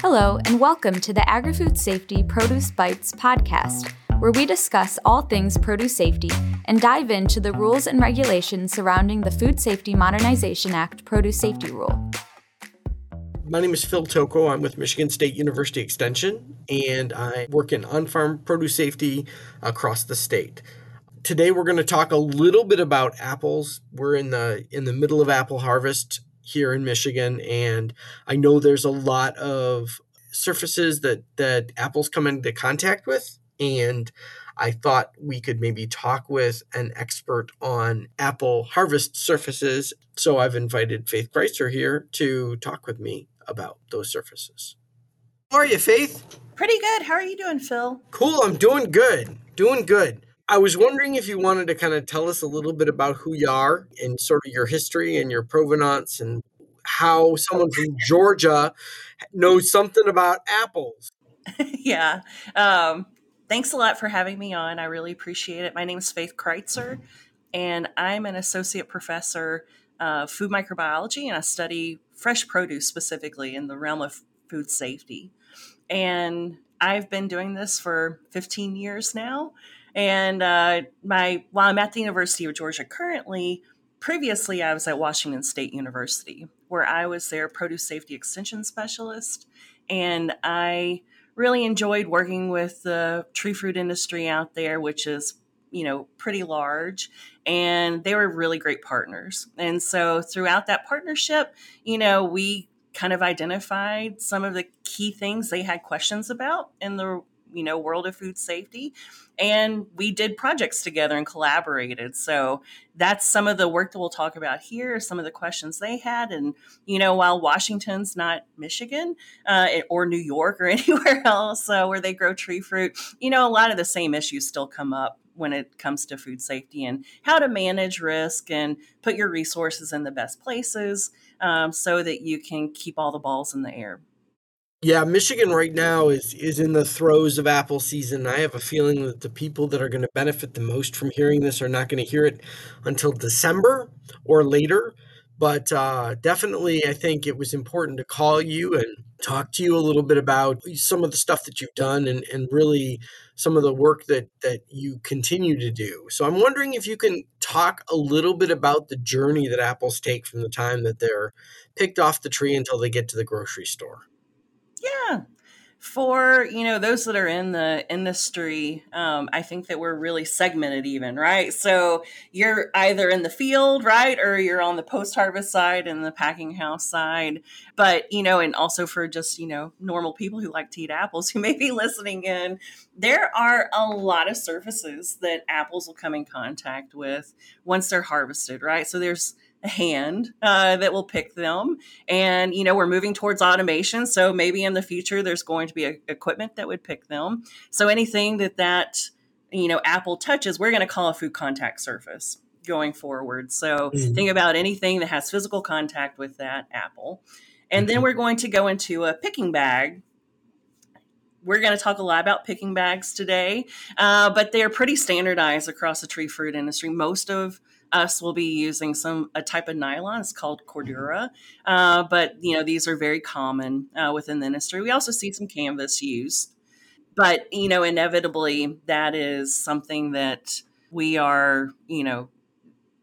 Hello, and welcome to the Agri Food Safety Produce Bites podcast, where we discuss all things produce safety and dive into the rules and regulations surrounding the Food Safety Modernization Act Produce Safety Rule. My name is Phil Tocco. I'm with Michigan State University Extension, and I work in on farm produce safety across the state. Today we're going to talk a little bit about apples. We're in the in the middle of apple harvest here in Michigan, and I know there's a lot of surfaces that that apples come into contact with, and I thought we could maybe talk with an expert on apple harvest surfaces. So I've invited Faith Critzer here to talk with me about those surfaces. How are you, Faith? Pretty good. How are you doing, Phil? Cool. I'm doing good. Doing good. I was wondering if you wanted to kind of tell us a little bit about who you are and sort of your history and your provenance and how someone from Georgia knows something about apples. yeah. Um, thanks a lot for having me on. I really appreciate it. My name is Faith Critzer, and I'm an associate professor of food microbiology, and I study fresh produce specifically in the realm of food safety. And I've been doing this for 15 years now. And uh, my while I'm at the University of Georgia currently, previously I was at Washington State University, where I was their produce safety extension specialist, and I really enjoyed working with the tree fruit industry out there, which is you know pretty large. And they were really great partners. And so throughout that partnership you know we kind of identified some of the key things they had questions about in the you know world of food safety and we did projects together and collaborated. So that's some of the work that we'll talk about here some of the questions they had and you know while washington's not michigan uh, or new york or anywhere else uh, where they grow tree fruit you know a lot of the same issues still come up when it comes to food safety and how to manage risk and put your resources in the best places um, so that you can keep all the balls in the air yeah, Michigan right now is is in the throes of apple season. I have a feeling that the people that are going to benefit the most from hearing this are not going to hear it until December or later. But uh, definitely, I think it was important to call you and talk to you a little bit about some of the stuff that you've done and, and really some of the work that, that you continue to do. So I'm wondering if you can talk a little bit about the journey that apples take from the time that they're picked off the tree until they get to the grocery store. Yeah. For you know those that are in the industry, um, I think that we're really segmented, even right. So you're either in the field, right, or you're on the post-harvest side and the packing house side. But you know, and also for just you know normal people who like to eat apples who may be listening in, there are a lot of surfaces that apples will come in contact with once they're harvested, right. So there's hand uh, that will pick them. And, you know, we're moving towards automation. So maybe in the future, there's going to be a, equipment that would pick them. So anything that that, you know, Apple touches, we're going to call a food contact surface going forward. So mm-hmm. think about anything that has physical contact with that apple. And mm-hmm. then we're going to go into a picking bag we're going to talk a lot about picking bags today, uh, but they're pretty standardized across the tree fruit industry. Most of us will be using some a type of nylon. It's called Cordura, uh, but you know these are very common uh, within the industry. We also see some canvas used, but you know inevitably that is something that we are you know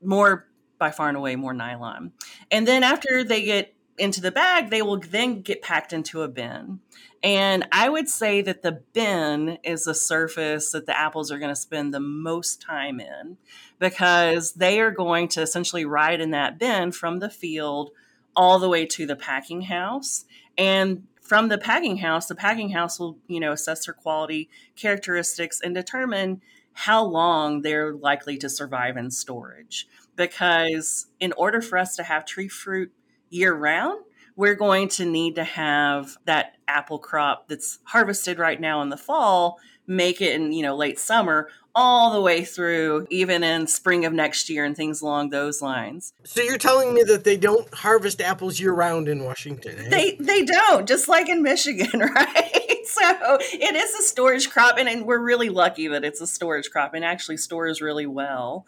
more by far and away more nylon. And then after they get into the bag, they will then get packed into a bin. And I would say that the bin is the surface that the apples are going to spend the most time in because they are going to essentially ride in that bin from the field all the way to the packing house. And from the packing house, the packing house will, you know, assess their quality characteristics and determine how long they're likely to survive in storage. Because in order for us to have tree fruit year round, we're going to need to have that apple crop that's harvested right now in the fall make it in you know late summer all the way through even in spring of next year and things along those lines. So you're telling me that they don't harvest apples year round in washington eh? they they don't just like in michigan right? So it is a storage crop and, and we're really lucky that it's a storage crop and actually stores really well.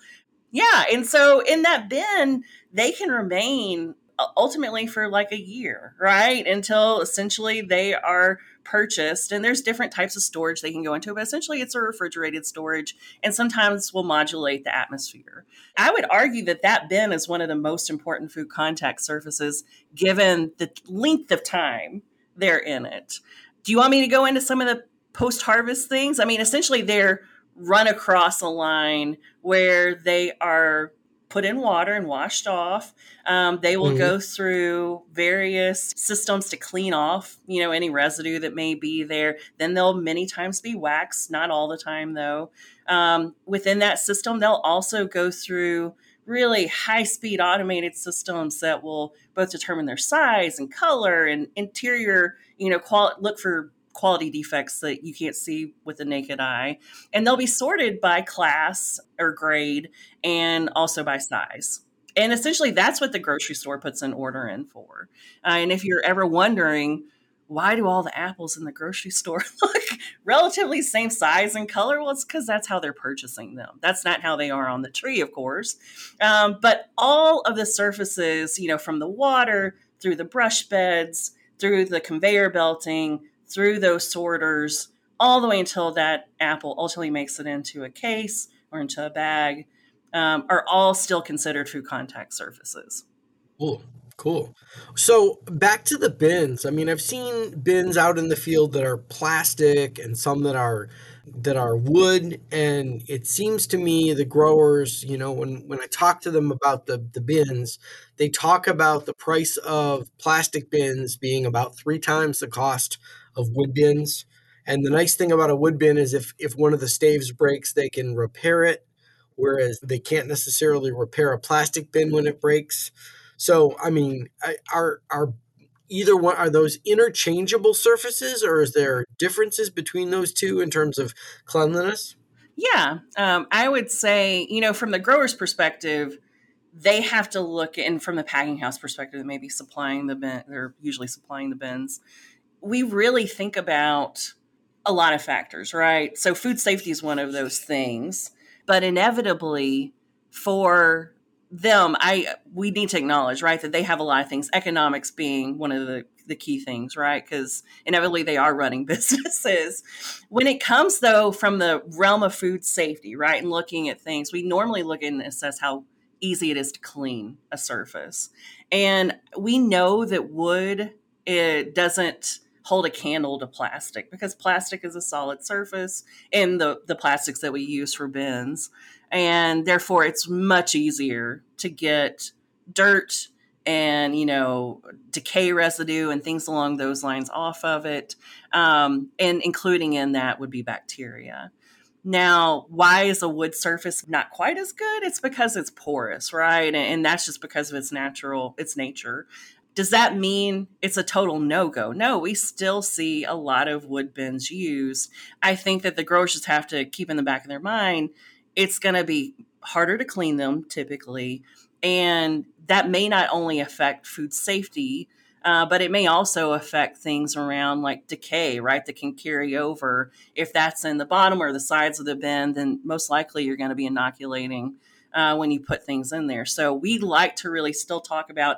Yeah and so in that bin they can remain ultimately for like a year, right? Until essentially they are purchased. And there's different types of storage they can go into, but essentially it's a refrigerated storage and sometimes will modulate the atmosphere. I would argue that that bin is one of the most important food contact surfaces given the length of time they're in it. Do you want me to go into some of the post harvest things? I mean, essentially they're run across a line where they are put in water and washed off. Um, they will mm-hmm. go through various systems to clean off, you know, any residue that may be there. Then they'll many times be waxed, not all the time though. Um, within that system, they'll also go through really high speed automated systems that will both determine their size and color and interior, you know, qual- look for quality defects that you can't see with the naked eye. And they'll be sorted by class or grade and also by size. And essentially, that's what the grocery store puts an order in for. Uh, and if you're ever wondering, why do all the apples in the grocery store look relatively same size and color? Well, it's because that's how they're purchasing them. That's not how they are on the tree, of course. Um, but all of the surfaces, you know, from the water through the brush beds, through the conveyor belting, through those sorters all the way until that apple ultimately makes it into a case or into a bag um, are all still considered food contact surfaces. Cool. Cool. So back to the bins. I mean, I've seen bins out in the field that are plastic and some that are that are wood and it seems to me the growers you know when when i talk to them about the the bins they talk about the price of plastic bins being about three times the cost of wood bins. And the nice thing about a wood bin is if if one of the staves breaks, they can repair it, whereas they can't necessarily repair a plastic bin when it breaks. So, I mean, are are either one are those interchangeable surfaces, or is there differences between those two in terms of cleanliness? Yeah, um, I would say you know from the grower's perspective, they have to look and from the packing house perspective, maybe supplying the bin, they're usually supplying the bins we really think about a lot of factors, right? So food safety is one of those things, but inevitably for them, I we need to acknowledge, right, that they have a lot of things, economics being one of the the key things, right? Because inevitably they are running businesses. When it comes though from the realm of food safety, right, and looking at things, we normally look and assess how easy it is to clean a surface. And we know that wood it doesn't hold a candle to plastic because plastic is a solid surface in the, the plastics that we use for bins. And therefore, it's much easier to get dirt and you know decay residue and things along those lines off of it um, and including in that would be bacteria. Now why is a wood surface not quite as good? It's because it's porous right? And that's just because of its natural its nature does that mean it's a total no go? No, we still see a lot of wood bins used. I think that the growers just have to keep in the back of their mind it's going to be harder to clean them typically. And that may not only affect food safety, uh, but it may also affect things around like decay, right? That can carry over. If that's in the bottom or the sides of the bin, then most likely you're going to be inoculating uh, when you put things in there. So we like to really still talk about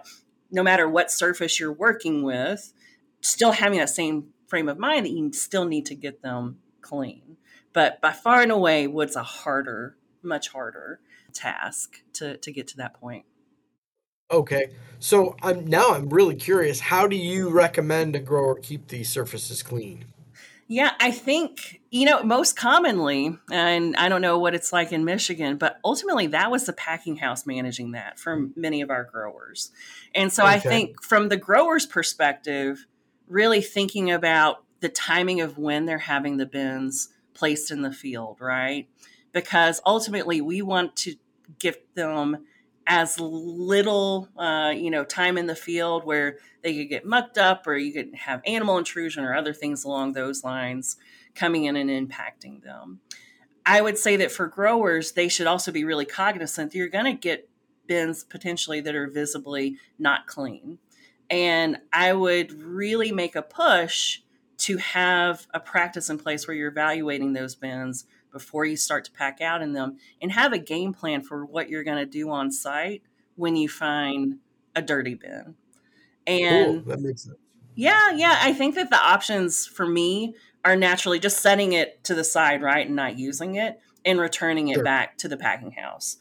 no matter what surface you're working with, still having that same frame of mind that you still need to get them clean. But by far and away, wood's a harder, much harder task to, to get to that point. Okay, so I'm now I'm really curious. How do you recommend a grower keep these surfaces clean? Yeah, I think, you know, most commonly, and I don't know what it's like in Michigan, but ultimately that was the packing house managing that for many of our growers. And so okay. I think from the grower's perspective, really thinking about the timing of when they're having the bins placed in the field, right? Because ultimately we want to give them as little, uh, you know, time in the field where they could get mucked up, or you could have animal intrusion or other things along those lines coming in and impacting them. I would say that for growers, they should also be really cognizant that you're going to get bins potentially that are visibly not clean. And I would really make a push to have a practice in place where you're evaluating those bins before you start to pack out in them and have a game plan for what you're going to do on site when you find a dirty bin. And cool. that makes sense. Yeah, yeah. I think that the options for me are naturally just setting it to the side, right, and not using it and returning it sure. back to the packing house.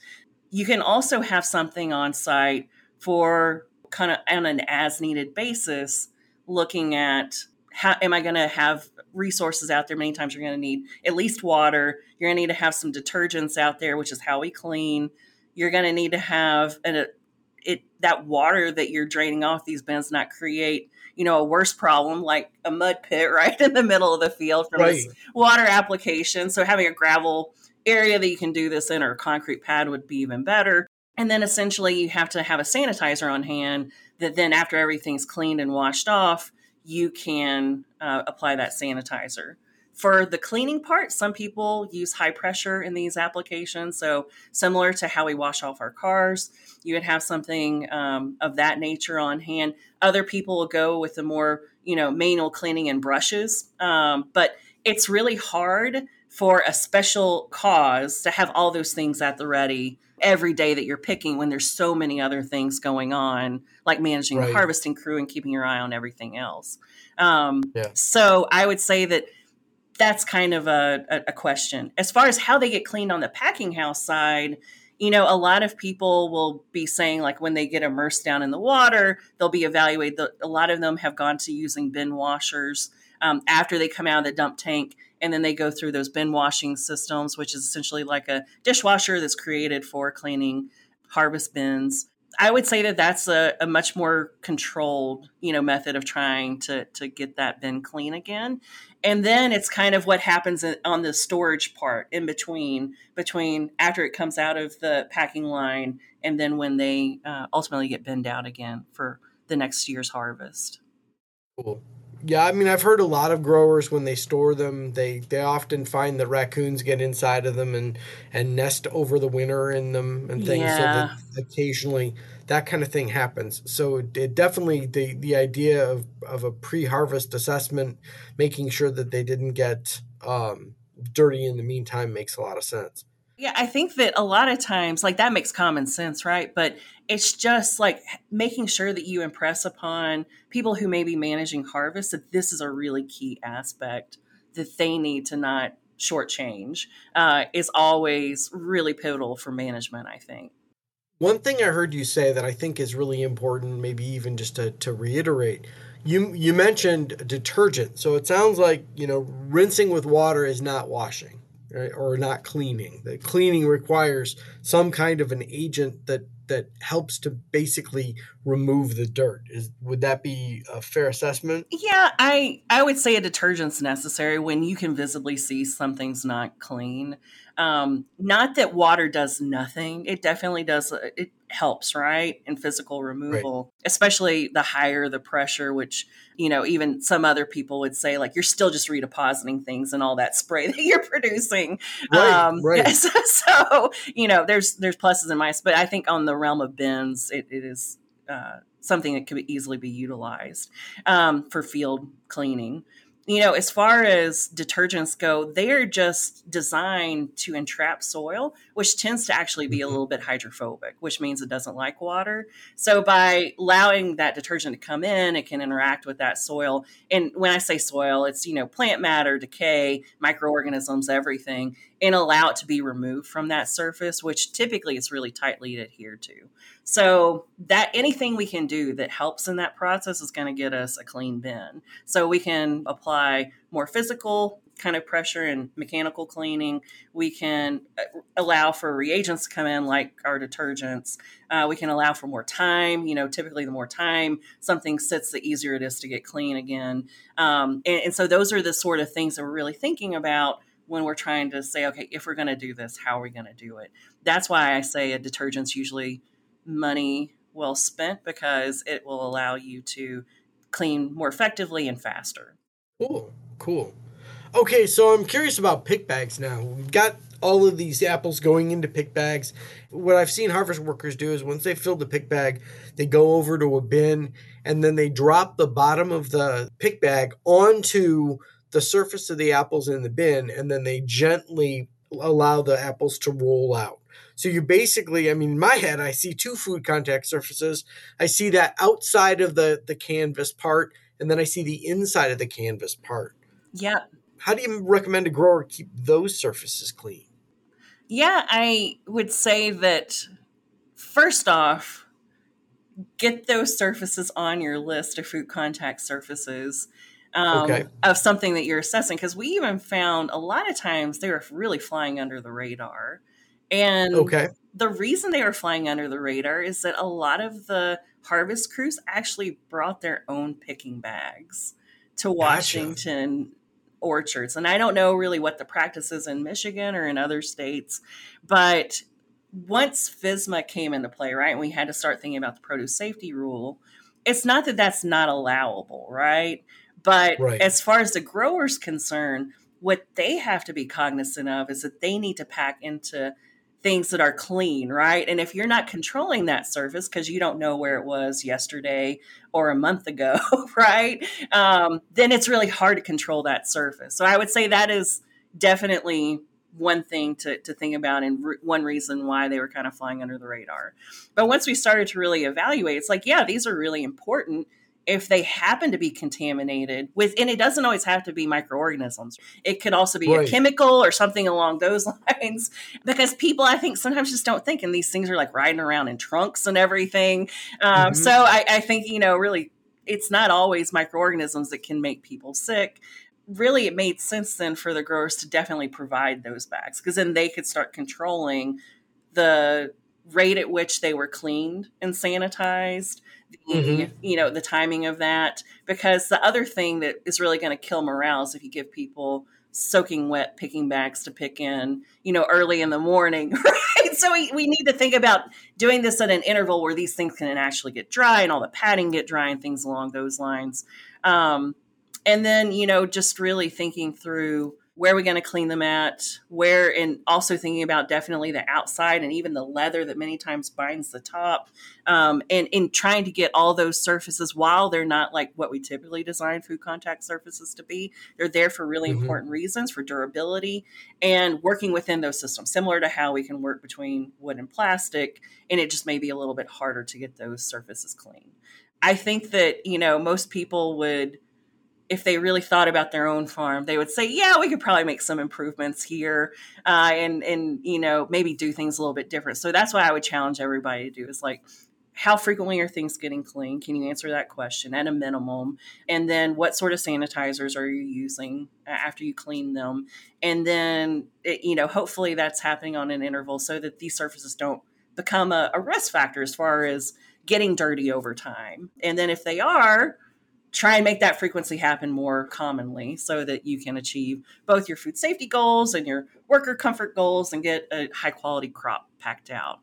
You can also have something on site for kind of on an as needed basis, looking at how am I going to have resources out there? Many times you're going to need at least water. You're going to need to have some detergents out there, which is how we clean. You're going to need to have an, a, it that water that you're draining off these bins not create you know a worse problem like a mud pit right in the middle of the field from right. this water application. So having a gravel area that you can do this in or a concrete pad would be even better. And then essentially you have to have a sanitizer on hand that then after everything's cleaned and washed off, you can uh, apply that sanitizer. For the cleaning part, some people use high pressure in these applications. So, similar to how we wash off our cars, you would have something um, of that nature on hand. Other people will go with the more, you know, manual cleaning and brushes. Um, but it's really hard for a special cause to have all those things at the ready every day that you're picking when there's so many other things going on, like managing right. the harvesting crew and keeping your eye on everything else. Um, yeah. So I would say that that's kind of a, a, question. As far as how they get cleaned on the packing house side, you know, a lot of people will be saying like when they get immersed down in the water, they'll be evaluated. A lot of them have gone to using bin washers um, after they come out of the dump tank and then they go through those bin washing systems which is essentially like a dishwasher that's created for cleaning harvest bins. I would say that that's a, a, much more controlled you know method of trying to to get that bin clean again. And then it's kind of what happens on the storage part in between between after it comes out of the packing line and then when they uh, ultimately get binned out again for the next year's harvest. Cool yeah, I mean, I've heard a lot of growers when they store them, they they often find that raccoons get inside of them and and nest over the winter in them and things. Yeah. So that occasionally that kind of thing happens. So it definitely the the idea of of a pre-harvest assessment, making sure that they didn't get um, dirty in the meantime, makes a lot of sense. Yeah, I think that a lot of times, like that makes common sense, right? But it's just like making sure that you impress upon people who may be managing harvest that this is a really key aspect that they need to not shortchange uh, is always really pivotal for management, I think. One thing I heard you say that I think is really important, maybe even just to, to reiterate, you you mentioned detergent. So it sounds like, you know, rinsing with water is not washing right, or not cleaning. The cleaning requires some kind of an agent that that helps to basically remove the dirt. Is would that be a fair assessment? Yeah, I I would say a detergent's necessary when you can visibly see something's not clean. Um, not that water does nothing; it definitely does. It helps, right, in physical removal, right. especially the higher the pressure, which you know even some other people would say like you're still just redepositing things and all that spray that you're producing. Right, um, right. So, so, you know, there's there's pluses and minuses, but I think on the realm of bins, it, it is. Uh, something that could easily be utilized um, for field cleaning. You know, as far as detergents go, they are just designed to entrap soil, which tends to actually be a mm-hmm. little bit hydrophobic, which means it doesn't like water. So by allowing that detergent to come in, it can interact with that soil. And when I say soil, it's, you know, plant matter, decay, microorganisms, everything, and allow it to be removed from that surface, which typically is really tightly adhered to. So that anything we can do that helps in that process is going to get us a clean bin. So we can apply more physical kind of pressure and mechanical cleaning. We can uh, allow for reagents to come in, like our detergents. Uh, we can allow for more time. You know, typically the more time something sits, the easier it is to get clean again. Um, and, and so those are the sort of things that we're really thinking about when we're trying to say, okay, if we're going to do this, how are we going to do it? That's why I say a detergent's usually money well spent because it will allow you to clean more effectively and faster. Cool, cool. Okay, so I'm curious about pick bags now. We've got all of these apples going into pick bags. What I've seen harvest workers do is once they fill the pick bag, they go over to a bin and then they drop the bottom of the pick bag onto the surface of the apples in the bin and then they gently allow the apples to roll out. So you basically, I mean, in my head, I see two food contact surfaces. I see that outside of the the canvas part, and then I see the inside of the canvas part. Yeah. How do you recommend a grower keep those surfaces clean? Yeah, I would say that first off, get those surfaces on your list of food contact surfaces um, okay. of something that you're assessing. Because we even found a lot of times they were really flying under the radar. And okay. the reason they were flying under the radar is that a lot of the harvest crews actually brought their own picking bags to Washington. Orchards. And I don't know really what the practice is in Michigan or in other states, but once FSMA came into play, right, and we had to start thinking about the produce safety rule, it's not that that's not allowable, right? But right. as far as the grower's concerned, what they have to be cognizant of is that they need to pack into things that are clean, right? And if you're not controlling that surface because you don't know where it was yesterday or a month ago, right? Um, then it's really hard to control that surface. So I would say that is definitely one thing to, to think about and re- one reason why they were kind of flying under the radar. But once we started to really evaluate, it's like, yeah, these are really important if they happen to be contaminated with and it doesn't always have to be microorganisms it could also be right. a chemical or something along those lines because people i think sometimes just don't think and these things are like riding around in trunks and everything um, mm-hmm. so I, I think you know really it's not always microorganisms that can make people sick really it made sense then for the growers to definitely provide those bags because then they could start controlling the rate at which they were cleaned and sanitized the, mm-hmm. you know the timing of that because the other thing that is really going to kill morale is if you give people soaking wet picking bags to pick in you know early in the morning right so we, we need to think about doing this at an interval where these things can actually get dry and all the padding get dry and things along those lines um, and then you know just really thinking through where are we going to clean them at? Where and also thinking about definitely the outside and even the leather that many times binds the top um, and in trying to get all those surfaces while they're not like what we typically design food contact surfaces to be. They're there for really mm-hmm. important reasons for durability and working within those systems similar to how we can work between wood and plastic and it just may be a little bit harder to get those surfaces clean. I think that you know most people would if they really thought about their own farm, they would say, "Yeah, we could probably make some improvements here, uh, and and you know maybe do things a little bit different." So that's what I would challenge everybody to do: is like, how frequently are things getting clean? Can you answer that question at a minimum? And then, what sort of sanitizers are you using after you clean them? And then, it, you know, hopefully that's happening on an interval so that these surfaces don't become a, a risk factor as far as getting dirty over time. And then, if they are try and make that frequency happen more commonly so that you can achieve both your food safety goals and your worker comfort goals and get a high quality crop packed out.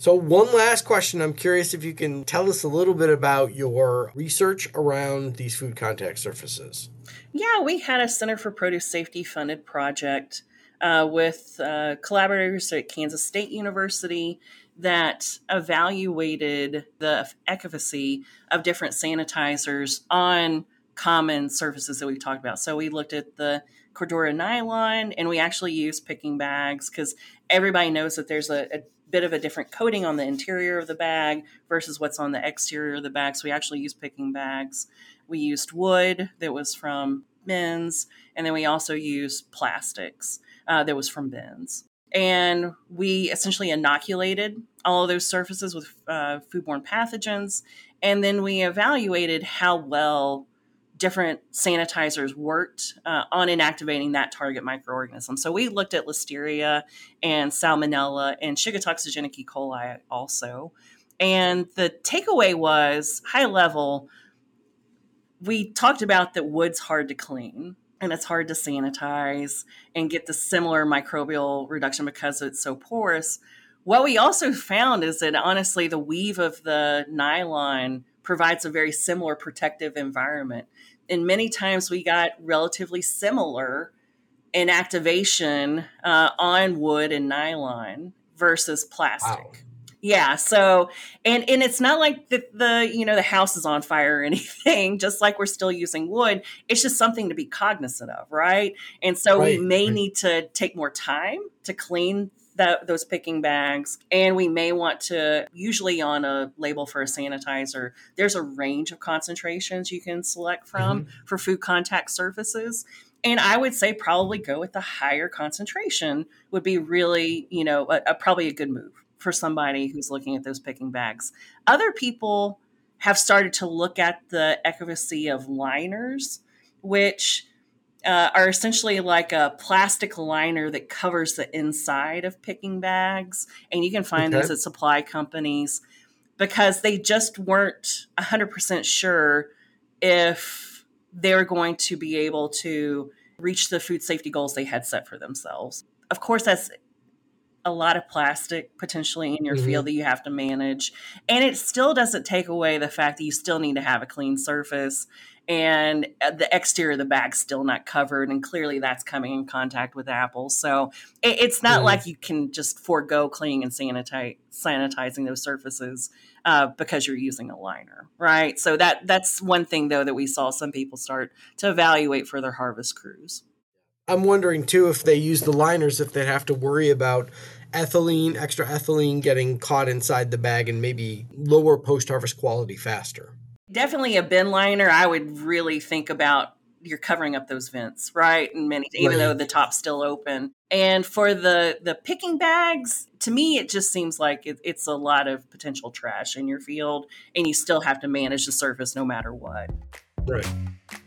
So, one last question. I'm curious if you can tell us a little bit about your research around these food contact surfaces. Yeah, we had a Center for Produce Safety funded project uh, with uh, collaborators at Kansas State University that evaluated the efficacy of different sanitizers on common surfaces that we've talked about. So we looked at the Cordura nylon and we actually used picking bags because everybody knows that there's a, a, bit of a different coating on the interior of the bag versus what's on the exterior of the bag. So we actually used picking bags. We used wood that was from bins, and then we also used plastics uh, that was from bins and we essentially inoculated all of those surfaces with uh, foodborne pathogens. And then we evaluated how well different sanitizers worked uh, on inactivating that target microorganism. So we looked at listeria and salmonella and shiga toxigenic e. coli also. And the takeaway was high level we talked about that wood's hard to clean and it's hard to sanitize and get the similar microbial reduction because it's so porous. What we also found is that honestly, the weave of the nylon provides a very similar protective environment. And many times we got relatively similar inactivation uh, on wood and nylon versus plastic. Wow. Yeah. So, and and it's not like the, the you know the house is on fire or anything. Just like we're still using wood, it's just something to be cognizant of, right? And so right. we may right. need to take more time to clean that those picking bags and we may want to usually on a label for a sanitizer there's a range of concentrations you can select from mm-hmm. for food contact surfaces and i would say probably go with the higher concentration would be really you know a, a, probably a good move for somebody who's looking at those picking bags other people have started to look at the efficacy of liners which uh, are essentially like a plastic liner that covers the inside of picking bags. And you can find okay. these at supply companies because they just weren't 100% sure if they were going to be able to reach the food safety goals they had set for themselves. Of course, that's a lot of plastic potentially in your mm-hmm. field that you have to manage. And it still doesn't take away the fact that you still need to have a clean surface and uh, the exterior of the bag's still not covered and clearly that's coming in contact with apples so it, it's not mm-hmm. like you can just forego cleaning and sanitize, sanitizing those surfaces uh, because you're using a liner right so that that's one thing though that we saw some people start to evaluate for their harvest crews i'm wondering too if they use the liners if they have to worry about ethylene extra ethylene getting caught inside the bag and maybe lower post harvest quality faster Definitely a bin liner. I would really think about you're covering up those vents, right? And many, even right. though the top's still open. And for the the picking bags, to me, it just seems like it, it's a lot of potential trash in your field, and you still have to manage the surface no matter what. Right.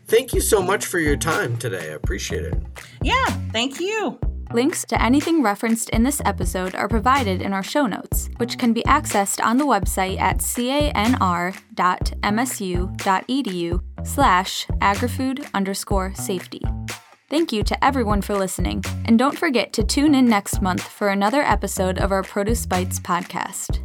Thank you so much for your time today. I appreciate it. Yeah, thank you. Links to anything referenced in this episode are provided in our show notes, which can be accessed on the website at canr.msu.edu slash agrifood underscore safety. Thank you to everyone for listening, and don't forget to tune in next month for another episode of our Produce Bites podcast.